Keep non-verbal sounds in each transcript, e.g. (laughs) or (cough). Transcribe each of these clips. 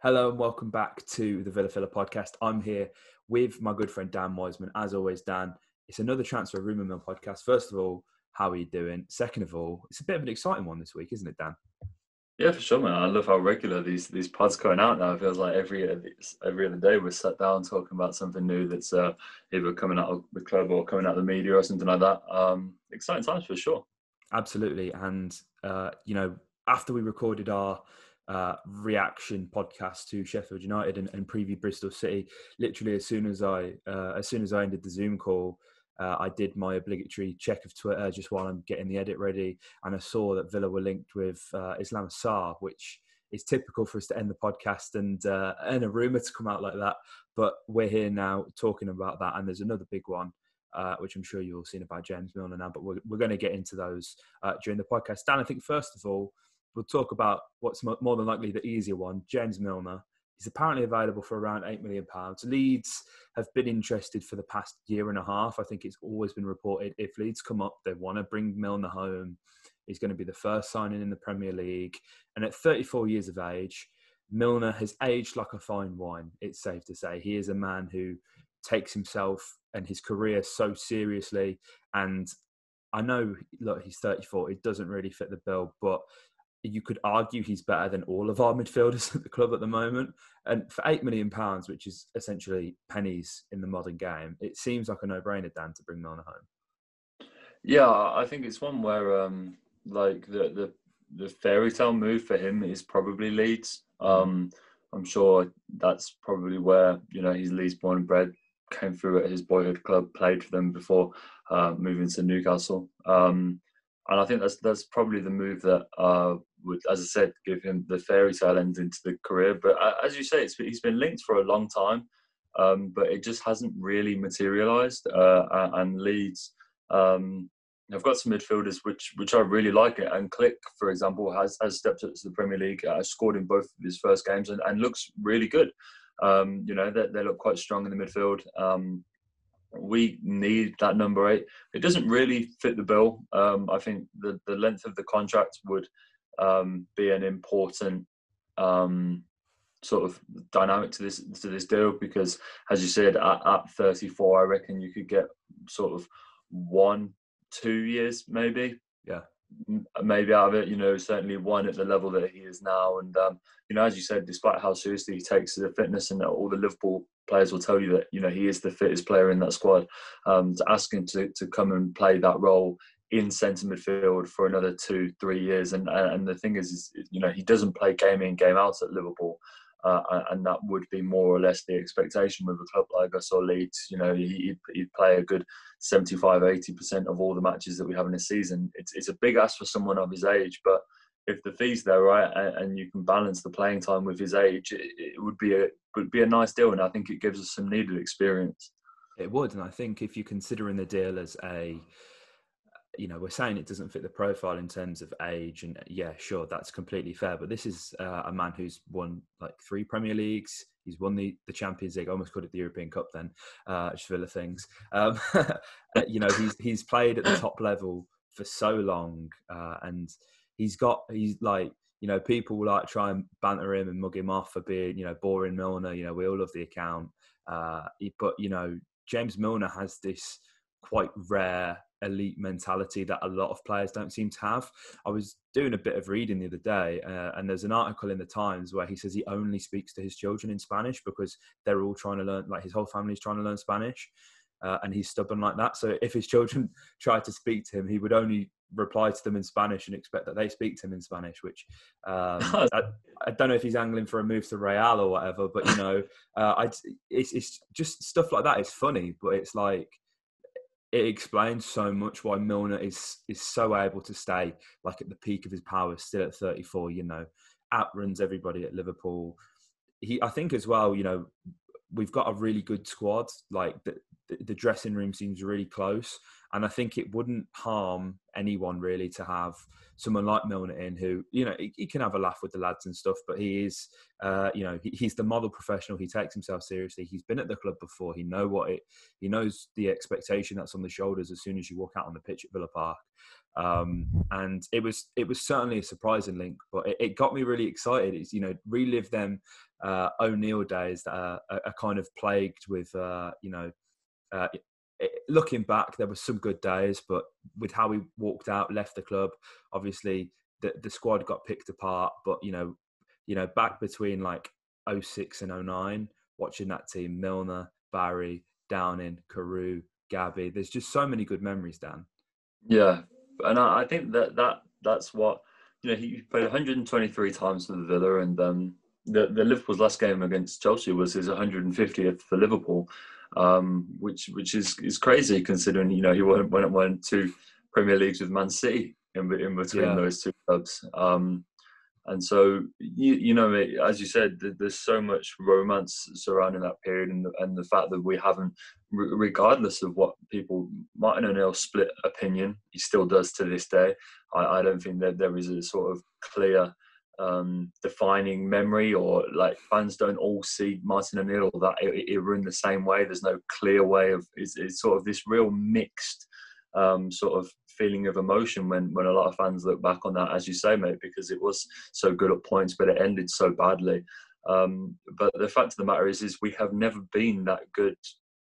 Hello and welcome back to the Villa Filler podcast. I'm here with my good friend Dan Wiseman. As always, Dan, it's another Transfer Rumour Mill podcast. First of all, how are you doing? Second of all, it's a bit of an exciting one this week, isn't it, Dan? Yeah, for sure, man. I love how regular these these pods going out now. It feels like every every other day we're sat down talking about something new that's uh, either coming out of the club or coming out of the media or something like that. Um, exciting times for sure. Absolutely, and uh, you know, after we recorded our uh, reaction podcast to Sheffield United and, and preview Bristol City. Literally, as soon as I uh, as soon as I ended the Zoom call, uh, I did my obligatory check of Twitter just while I'm getting the edit ready, and I saw that Villa were linked with uh, Ismaila Sarr, which is typical for us to end the podcast and uh, and a rumor to come out like that. But we're here now talking about that, and there's another big one. Uh, which I'm sure you've all seen about James Milner now, but we're, we're going to get into those during the podcast. Dan, I think first of all, we'll talk about what's more than likely the easier one, James Milner. He's apparently available for around eight million pounds. Leeds have been interested for the past year and a half. I think it's always been reported if Leeds come up, they want to bring Milner home. He's going to be the first signing in the Premier League. And at 34 years of age, Milner has aged like a fine wine. It's safe to say he is a man who takes himself and his career so seriously. And I know, look, he's 34. It doesn't really fit the bill, but you could argue he's better than all of our (laughs) midfielders at the club at the moment. And for eight million pounds, which is essentially pennies in the modern game, it seems like a no-brainer, Dan, to bring Milner home. Yeah, I think it's one where um, like the the the fairy tale move for him is probably Leeds. Um, I'm sure that's probably where you know he's Leeds born and bred. Came through at his boyhood club, played for them before uh, moving to Newcastle. Um, and I think that's that's probably the move that uh, would, as I said, give him the fairy tale end into the career. But uh, as you say, he's been linked for a long time, um, but it just hasn't really materialised. Uh, and Leeds um, have got some midfielders which which I really like. It and Klich, for example, has has stepped up to the Premier League, uh, scored in both of his first games, and, and looks really good. Um, you know, they, they look quite strong in the midfield. Um, we need that number eight. It doesn't really fit the bill. Um, I think the, the length of the contract would um, be an important um, sort of dynamic to this to this deal because, as you said, at, at 34, I reckon you could get sort of one, two years maybe. Yeah maybe out of it, you know, certainly one at the level that he is now. And, um, you know, as you said, despite how seriously he takes the fitness and all the Liverpool players will tell you that, you know, he is the fittest player in that squad, um, to ask him to, to come and play that role in centre midfield for another two, three years. And, and the thing is, is, you know, he doesn't play game in, game out at Liverpool. Uh, and that would be more or less the expectation with a club like us or Leeds. You know, he'd, he'd play a good 75, 80% of all the matches that we have in a season. It's, it's a big ask for someone of his age, but if the fees there right and, you can balance the playing time with his age, it, would be a would be a nice deal, and I think it gives us some needed experience. It would, and I think if you're considering the deal as a you know, we're saying it doesn't fit the profile in terms of age, and yeah, sure, that's completely fair. But this is uh, a man who's won like three Premier Leagues. He's won the, the Champions League. Almost called it the European Cup then, uh, things. Um, (laughs) uh, you know, he's he's played at the top level for so long, uh, and he's got he's like you know people like try and banter him and mug him off for being you know boring Milner. You know, we all love the account, uh, but you know James Milner has this quite rare elite mentality that a lot of players don't seem to have. I was doing a bit of reading the other day, uh, and there's an article in the Times where he says he only speaks to his children in Spanish because they're all trying to learn, like his whole family's trying to learn Spanish. Uh, and he's stubborn like that. So if his children (laughs) tried to speak to him, he would only reply to them in Spanish and expect that they speak to him in Spanish. Which um, (laughs) I, I, don't know if he's angling for a move to Real or whatever, but you know, (laughs) uh, I, it's, it's just stuff like that. It's funny, but it's like it explains so much why Milner is is so able to stay like at the peak of his powers still at 34 you know outruns everybody at Liverpool he I think as well you know we've got a really good squad like the, the dressing room seems really close and I think it wouldn't harm anyone really to have someone like Milner in who, you know, he, he can have a laugh with the lads and stuff, but he is, uh, you know, he, he's the model professional. He takes himself seriously. He's been at the club before. He know what it, he knows the expectation that's on the shoulders as soon as you walk out on the pitch at Villa Park. Um, and it was it was certainly a surprising link, but it, it got me really excited. It's you know relive them uh, O'Neill days that are, are, kind of plagued with, uh, you know, uh, it, looking back, there were some good days, but with how he walked out, left the club, obviously the, the squad got picked apart. But you know, you know, back between like 06 and 09, watching that team, Milner, Barry, Downing, Carew, Gabby. There's just so many good memories, Dan. Yeah, and I, I think that that that's what you know. He played 123 times for the Villa, and um, the the Liverpool's last game against Chelsea was his 150th for Liverpool, um, which which is is crazy considering you know he went went won two Premier Leagues with Man City in in between yeah. those two clubs. Um, and so you, you know as you said there's so much romance surrounding that period and the, and the fact that we haven't regardless of what people martin o'neill split opinion he still does to this day i, I don't think that there is a sort of clear um, defining memory or like fans don't all see martin o'neill or that era in the same way there's no clear way of it's, it's sort of this real mixed um, sort of feeling of emotion when when a lot of fans look back on that, as you say, mate, because it was so good at points, but it ended so badly. Um, but the fact of the matter is, is we have never been that good,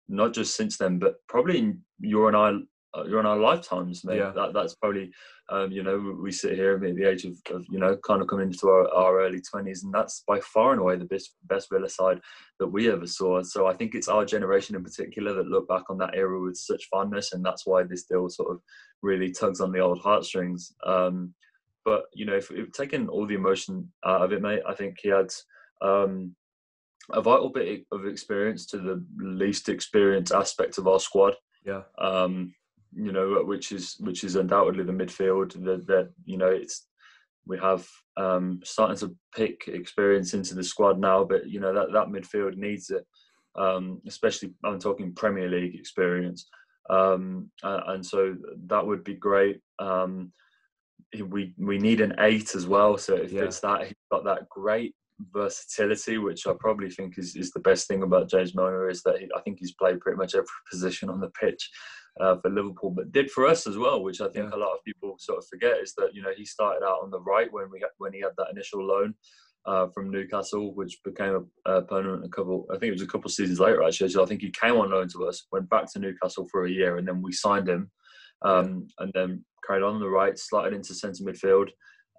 not just since then, but probably you and I uh, you're on our lifetimes, mate. Yeah. That, that's probably, um, you know, we sit here at the age of, of, you know, kind of coming into our, our early 20s, and that's by far and away the best, best Villa side that we ever saw. So I think it's our generation in particular that look back on that era with such fondness, and that's why this deal sort of really tugs on the old heartstrings. Um, but, you know, if, if taking all the emotion out of it, mate, I think he had. Um, a vital bit of experience to the least experienced aspect of our squad. Yeah. Um, you know, which is which is undoubtedly the midfield. That that you know, it's we have um, starting to pick experience into the squad now, but you know that that midfield needs it, um, especially I'm talking Premier League experience, um, and so that would be great. Um, we we need an eight as well, so if yeah. it's that he's got that great versatility, which I probably think is, is the best thing about James Milner is that he, I think he's played pretty much every (laughs) position on the pitch uh, for Liverpool, but did for us as well, which I think yeah. a lot of people sort of forget is that you know he started out on the right when we had, when he had that initial loan uh, from Newcastle, which became a, a, permanent a couple. I think it was a couple of seasons later actually. So I think he came on loan to us, went back to Newcastle for a year, and then we signed him, um, and then carried on, on the right, slotted into centre midfield,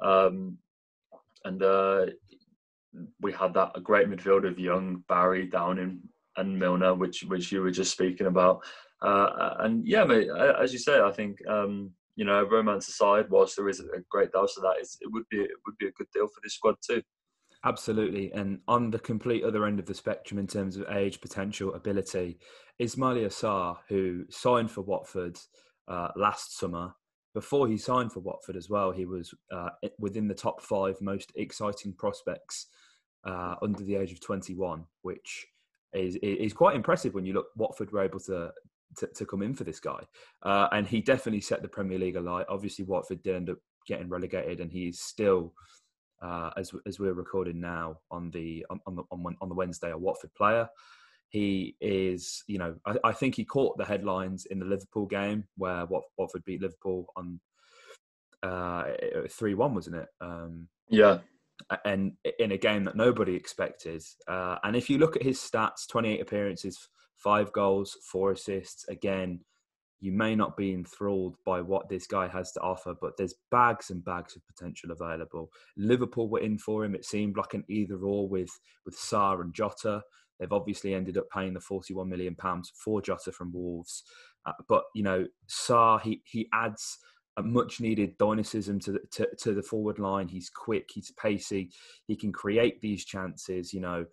um, and uh, we had that a great midfield of Young, Barry, Downing, and Milner, which which you were just speaking about. Uh, and yeah, mate, as you say, I think um, you know, romance aside, whilst there is a great dose of that, it would be it would be a good deal for this squad too. Absolutely, and on the complete other end of the spectrum in terms of age, potential, ability, Ismaila Sarr, who signed for Watford uh, last summer. Before he signed for Watford as well, he was uh, within the top five most exciting prospects uh, under the age of 21, which is is quite impressive when you look. Watford were able to to, to come in for this guy, uh, and he definitely set the Premier League alight. Obviously, Watford did end up getting relegated, and he's still, uh, as as we're recording now on the on, on the on, on the Wednesday, a Watford player. He is, you know, I, I, think he caught the headlines in the Liverpool game where Watford beat Liverpool on uh, three one, wasn't it? Um, yeah and in a game that nobody expected. Uh, and if you look at his stats, 28 appearances, five goals, four assists. Again, you may not be enthralled by what this guy has to offer, but there's bags and bags of potential available. Liverpool were in for him. It seemed like an either or with with Sarr and Jota. They've obviously ended up paying the 41 million pounds for Jota from Wolves, uh, but you know Sarr he he adds a much needed dynamism to the, to, to the forward line. He's quick, he's pacey, he can create these chances. You know,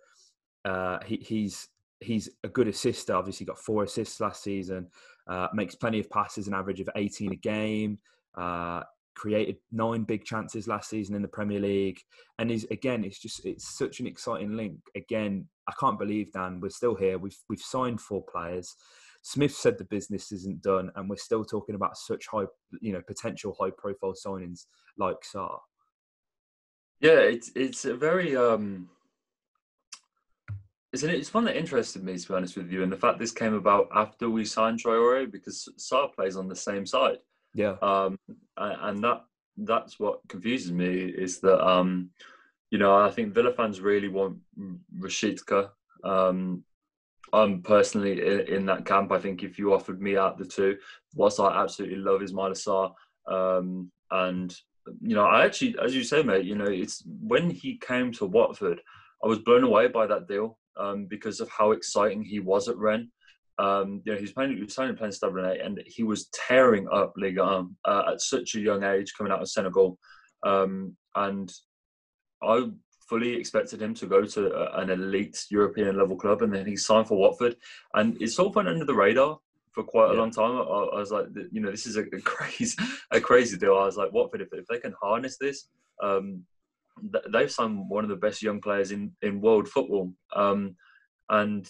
uh, he, he's he's a good assister. Obviously, got four assists last season. Uh, makes plenty of passes, an average of 18 a game. Uh, created nine big chances last season in the Premier League, and is again, it's just it's such an exciting link. Again, I can't believe Dan, we're still here. We've we've signed four players. Smith said the business isn't done, and we're still talking about such high, you know, potential high profile signings like Sarr. Yeah, it's it's a very um it's, an, it's one that interested me to be honest with you, and the fact this came about after we signed Traore because Sarr plays on the same side. Yeah. Um, and that that's what confuses me is that um, you know, I think Villa fans really want Rashica. Um, I'm personally in, in, that camp. I think if you offered me out the two, whilst I absolutely love Ismaila Sarr, um, and you know, I actually, as you say, mate, you know, it's when he came to Watford, I was blown away by that deal um, because of how exciting he was at Rennes. Um, you know, he was playing, he was playing Stubborn and he was tearing up Liga um, uh, at such a young age, coming out of Senegal. Um, and I fully expected him to go to an elite European level club, and then he signed for Watford, and it sort of went under the radar for quite a yeah. long time. I, I, was like, you know, this is a, a, (laughs) crazy, a crazy deal. I was like, Watford, if, if they can harness this, um, they've signed one of the best young players in in world football, um, and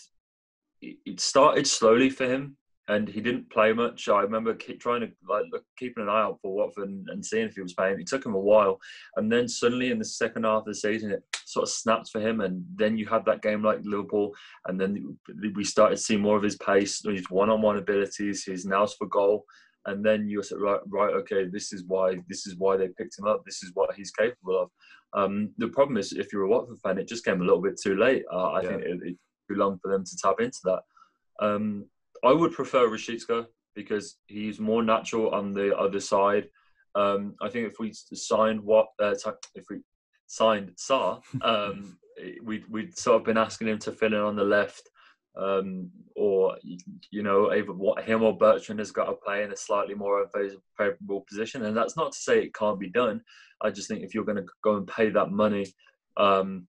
it started slowly for him and he didn't play much. I remember trying to like look, keeping an eye out for Watford and, and, seeing if he was playing. It took him a while, and then suddenly in the second half of the season, it sort of snapped for him. And then you had that game like Liverpool, and then we started to see more of his pace, his one-on-one abilities, his nous for goal. And then you said, right, right, okay, this is why this is why they picked him up. This is what he's capable of. Um, the problem is, if you're a Watford fan, it just came a little bit too late. Uh, I yeah. think it, it too long for them to tap into that. Um, I would prefer Rashica because he's more natural on the other side. Um, I think if we signed what uh, if we signed Sarr, um, (laughs) we'd we'd sort of been asking him to fill in on the left, um, or you know, either what him or Bertrand has got to play in a slightly more favourable position. And that's not to say it can't be done. I just think if you're going to go and pay that money, um,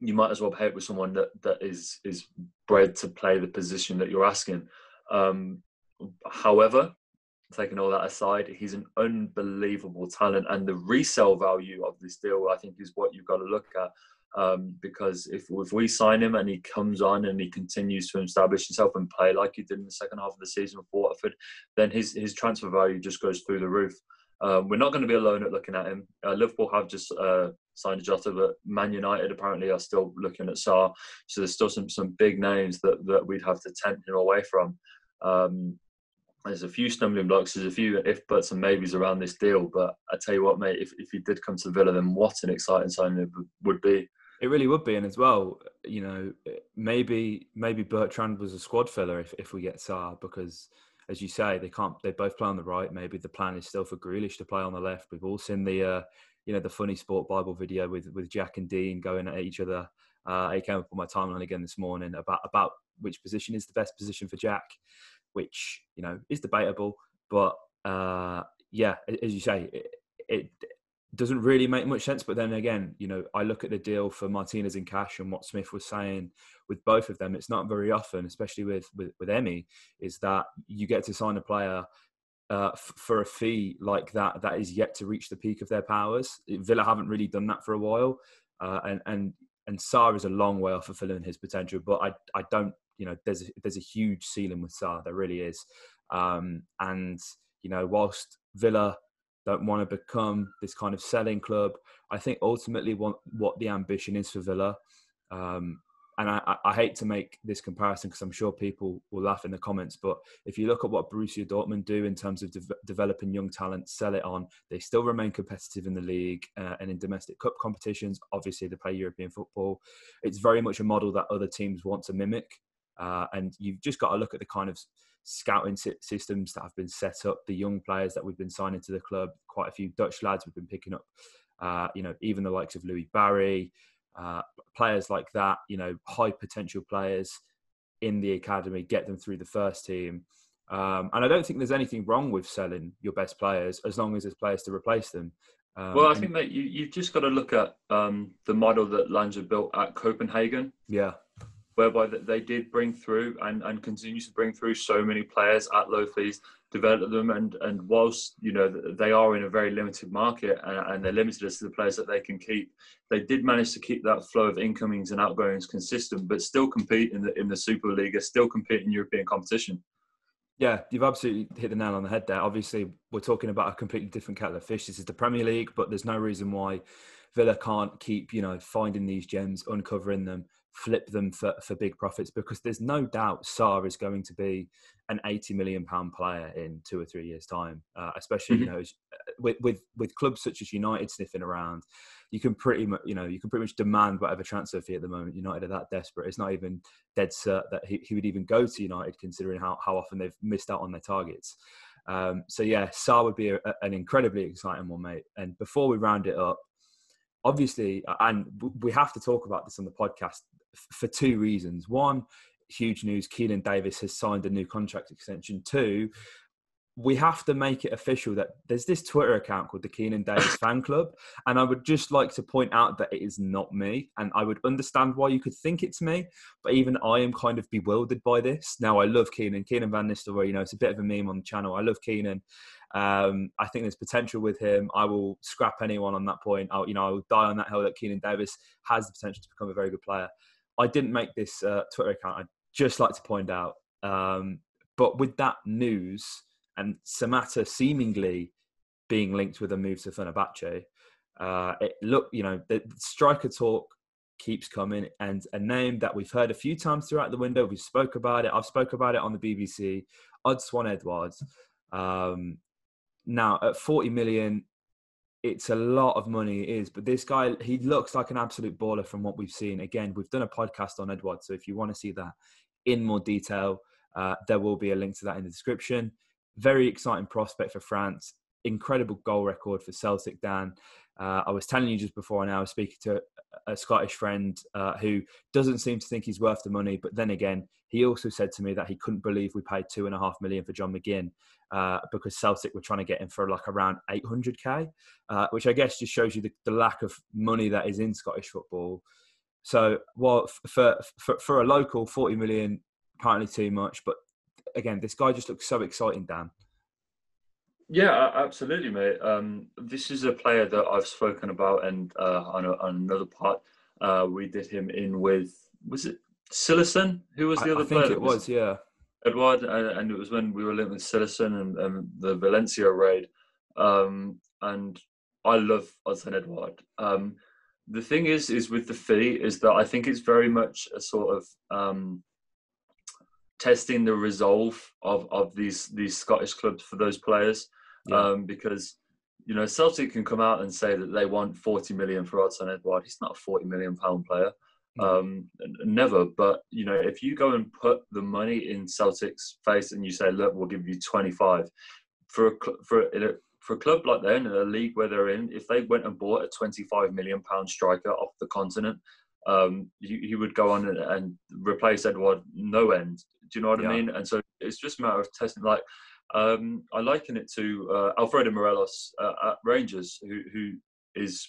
you might as well pay it with someone that, that is is bred to play the position that you're asking. Um, however, taking all that aside, he's an unbelievable talent, and the resale value of this deal, I think, is what you've got to look at. Um, because if if we sign him and he comes on and he continues to establish himself and play like he did in the second half of the season for Watford, then his his transfer value just goes through the roof. Um, we're not going to be alone at looking at him. Uh, Liverpool have just uh, signed Jota, but Man United apparently are still looking at Sarr. So there's still some some big names that, that we'd have to tempt him away from. Um, there's a few stumbling blocks, there's a few if buts and maybes around this deal. But I tell you what, mate, if, if he did come to Villa, then what an exciting signing it would be. It really would be, and as well, you know, maybe maybe Bertrand was a squad filler if, if we get Sarr because as you say, they can't. They both play on the right. Maybe the plan is still for Grealish to play on the left. We've all seen the, uh, you know, the funny sport Bible video with with Jack and Dean going at each other. Uh, it came up on my timeline again this morning about about which position is the best position for Jack, which you know is debatable. But uh, yeah, as you say, it, it doesn't really make much sense. But then again, you know, I look at the deal for Martinez in Cash and what Smith was saying with both of them. It's not very often, especially with with, with Emi, is that you get to sign a player uh, f- for a fee like that that is yet to reach the peak of their powers. Villa haven't really done that for a while, uh, and and and Sarr is a long way off fulfilling his potential. But I I don't you know there's a, there's a huge ceiling with Sarr. There really is, um, and you know whilst Villa don't want to become this kind of selling club. I think ultimately what, what the ambition is for Villa. Um, and I, I, hate to make this comparison because I'm sure people will laugh in the comments. But if you look at what Borussia Dortmund do in terms of de- developing young talent, sell it on, they still remain competitive in the league uh, and in domestic cup competitions. Obviously, they play European football. It's very much a model that other teams want to mimic. Uh, and you've just got to look at the kind of scouting systems that have been set up, the young players that we've been signing to the club, quite a few Dutch lads we've been picking up, uh, you know, even the likes of Louie Barry, uh, players like that, you know, high potential players in the academy, get them through the first team. Um, and I don't think there's anything wrong with selling your best players as long as there's players to replace them. Um, well, I think, mate, you, you've just got to look at um, the model that Lange built at Copenhagen. Yeah whereby they did bring through and, and continue to bring through so many players at low fees, develop them, and and whilst you know they are in a very limited market and, and they're limited as to the players that they can keep, they did manage to keep that flow of incomings and outgoings consistent, but still compete in the in the Superliga, still compete in European competition. Yeah, you've absolutely hit the nail on the head there. Obviously, we're talking about a completely different kettle of fish. This is the Premier League, but there's no reason why Villa can't keep, you know, finding these gems, uncovering them, flip them for, for big profits because there's no doubt Sarr is going to be an 80 million pound player in two or three years time uh, especially mm-hmm. you know with with with clubs such as United sniffing around, you can pretty much you know you can pretty much demand whatever transfer fee at the moment. United are that desperate. It's not even dead cert that he, he would even go to United, considering how how often they've missed out on their targets. Um, so yeah, Sarr would be a, an incredibly exciting one, mate. And before we round it up, obviously, and we have to talk about this on the podcast for two reasons. One, huge news: Keinan Davis has signed a new contract extension. Two, we have to make it official that there's this Twitter account called the Keinan Davis Fan (laughs) Club, and I would just like to point out that it is not me, and I would understand why you could think it's me, but even I am kind of bewildered by this. Now I love Keinan, Keinan Van Nistelrooy. You know, it's a bit of a meme on the channel. I love Keinan. Um, I think there's potential with him. I will scrap anyone on that point. I'll, you know, I will die on that hill that Keinan Davis has the potential to become a very good player. I didn't make this uh, Twitter account. I'd just like to point out, um, but with that news and Samatta seemingly being linked with a move to Fenerbahce. Uh, it look, you know, the striker talk keeps coming, and a name that we've heard a few times throughout the window. We spoke about it. I've spoke about it on the BBC. Odsonne Edouards. Um, now at 40 million, it's a lot of money. It is, but this guy, he looks like an absolute baller from what we've seen. Again, we've done a podcast on Edwards, so if you want to see that in more detail, uh, there will be a link to that in the description very exciting prospect for France. Incredible goal record for Celtic, Dan. Uh, I was telling you just before, and I was speaking to a Scottish friend uh, who doesn't seem to think he's worth the money. But then again, he also said to me that he couldn't believe we paid two and a half million for John McGinn uh, because Celtic were trying to get him for like around 800k, uh, which I guess just shows you the, the, lack of money that is in Scottish football. So, well, for, for, for a local, 40 million apparently too much, but again, this guy just looks so exciting, Dan. Yeah, absolutely, mate. Um, this is a player that I've spoken about, and uh, on, a, on, another part, uh, we did him in with was it Cillessen? Who was the I, other I player? it was, was, yeah. Edouard, and it was when we were linked with Cillessen and, and the Valencia raid. Um, and I love Odsonne Edouard. Um, the thing is, is with the fee, is that I think it's very much a sort of um, testing the resolve of, of these these Scottish clubs for those players yeah. um, because you know Celtic can come out and say that they want 40 million for Odsonne Edouard. He's not a 40 million pound player. Um, never. But you know, if you go and put the money in Celtic's face and you say, "Look, we'll give you 25," for a for a, for a club like they're in a league where they're in, if they went and bought a 25 million pound striker off the continent, um, he, he would go on and, and, replace Edouard no end. Do you know what yeah. I mean? And so it's just a matter of testing. Like um, I liken it to uh, Alfredo Morelos uh, at Rangers, who who is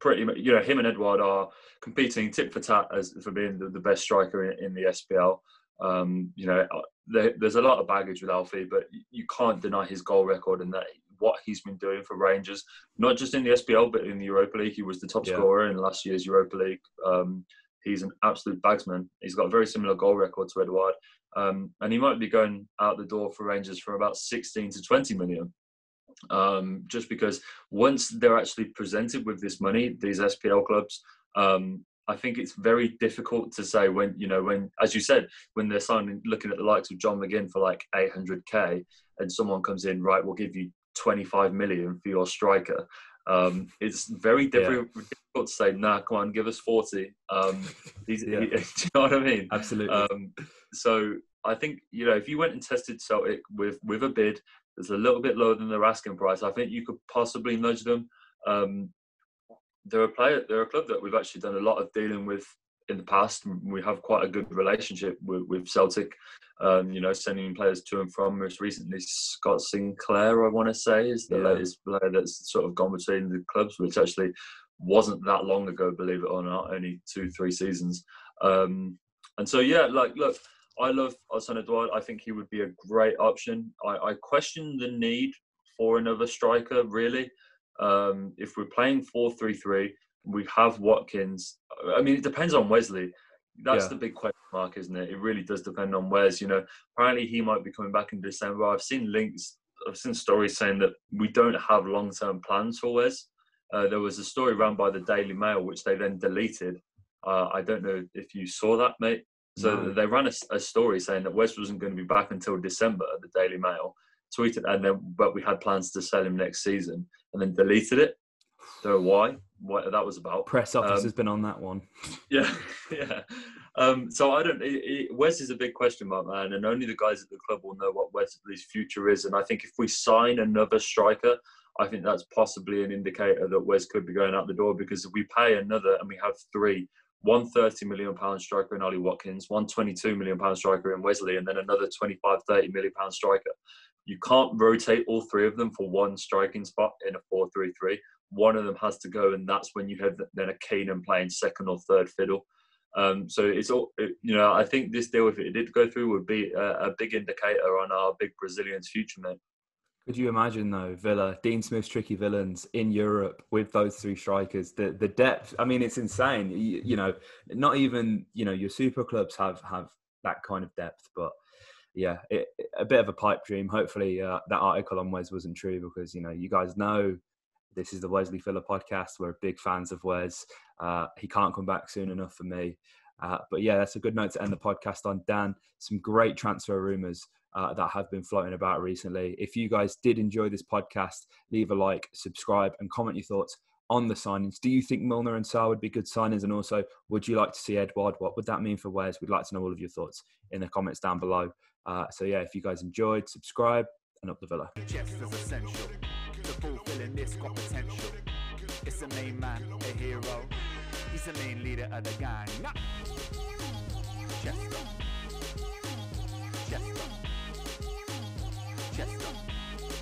pretty much you know him and Edouard are competing tit for tat as for being the, the best striker in, in the SPL. Um, you know, uh, there, there's a lot of baggage with Alfie, but you can't deny his goal record and that what he's been doing for Rangers, not just in the SPL but in the Europa League. He was the top yeah. scorer in last year's Europa League. Um, he's an absolute bagsman. He's got a very similar goal record to Edouard, um, and he might be going out the door for Rangers for about 16 to 20 million. Um, just because once they're actually presented with this money, these SPL clubs, um, I think it's very difficult to say when you know when, as you said, when they're signing, looking at the likes of John McGinn for like 800k, and someone comes in, right, we'll give you 25 million for your striker. Um, it's very difficult, yeah. difficult to say, nah, come on, give us 40. Um, (laughs) yeah. he, (laughs) do you know what I mean? Absolutely. Um, so I think, you know, if you went and tested Celtic with, with a bid that's a little bit lower than their asking price, I think you could possibly nudge them. Um, they're a player, they're a club that we've actually done a lot of dealing with in the past. We have quite a good relationship with, with Celtic. Um, you know, sending players to and from. Most recently, Scott Sinclair, I want to say, is the yeah. latest player that's sort of gone between the clubs, which actually wasn't that long ago, believe it or not, only two, three seasons. Um, and so, yeah, like, look, I love Odsonne Edouard. I think he would be a great option. I, I question the need for another striker, really. Um, if we're playing 4 3 3, we have Watkins. I mean, it depends on Wesley. That's yeah. the big question mark, isn't it? It really does depend on Wes. You know, apparently he might be coming back in December. I've seen links, I've seen stories saying that we don't have long term plans for Wes. Uh, there was a story run by the Daily Mail, which they then deleted. Uh, I don't know if you saw that, mate. So no. they ran a, a, story saying that Wes wasn't going to be back until December, the Daily Mail, tweeted, and then but we had plans to sell him next season, and then deleted it. Don't know why. What that was about. Press office um, has been on that one. (laughs) Yeah, yeah. Um, so I don't. It, it, Wes is a big question mark, man, and only the guys at the club will know what Wesley's future is. And I think if we sign another striker, I think that's possibly an indicator that Wes could be going out the door because if we pay another and we have three, one 30 million pound striker in Ollie Watkins, one 22 million pound striker in Wesley, and then another 25, 30 million pound striker. You can't rotate all three of them for one striking spot in a 4 3 3. One of them has to go, and that's when you have then a Keinan playing second or third fiddle. Um, so it's all, you know, I think this deal, if it did go through, would be a, a big indicator on our big Brazilians' future, mate. Could you imagine though, Villa, Dean Smith's tricky villains in Europe with those three strikers? The the depth. I mean, it's insane. You, you, know, not even you know your super clubs have have that kind of depth. But yeah, it, a bit of a pipe dream. Hopefully, uh, that article on Wes wasn't true because you know you guys know this is the Wesley Filler podcast. We're big fans of Wes. Uh, he can't come back soon enough for me. Uh, but yeah, that's a good note to end the podcast on. Dan, some great transfer rumours uh, that have been floating about recently. If you guys did enjoy this podcast, leave a like, subscribe, and comment your thoughts on the signings. Do you think Milner and Sarr would be good signings? And also, would you like to see Edouard? What would that mean for Wes? We'd like to know all of your thoughts in the comments down below. Uh, so yeah, if you guys enjoyed, subscribe and up the villa. It's the main man, a hero. He's the main leader of the gang.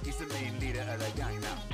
He's the main leader of the gang now.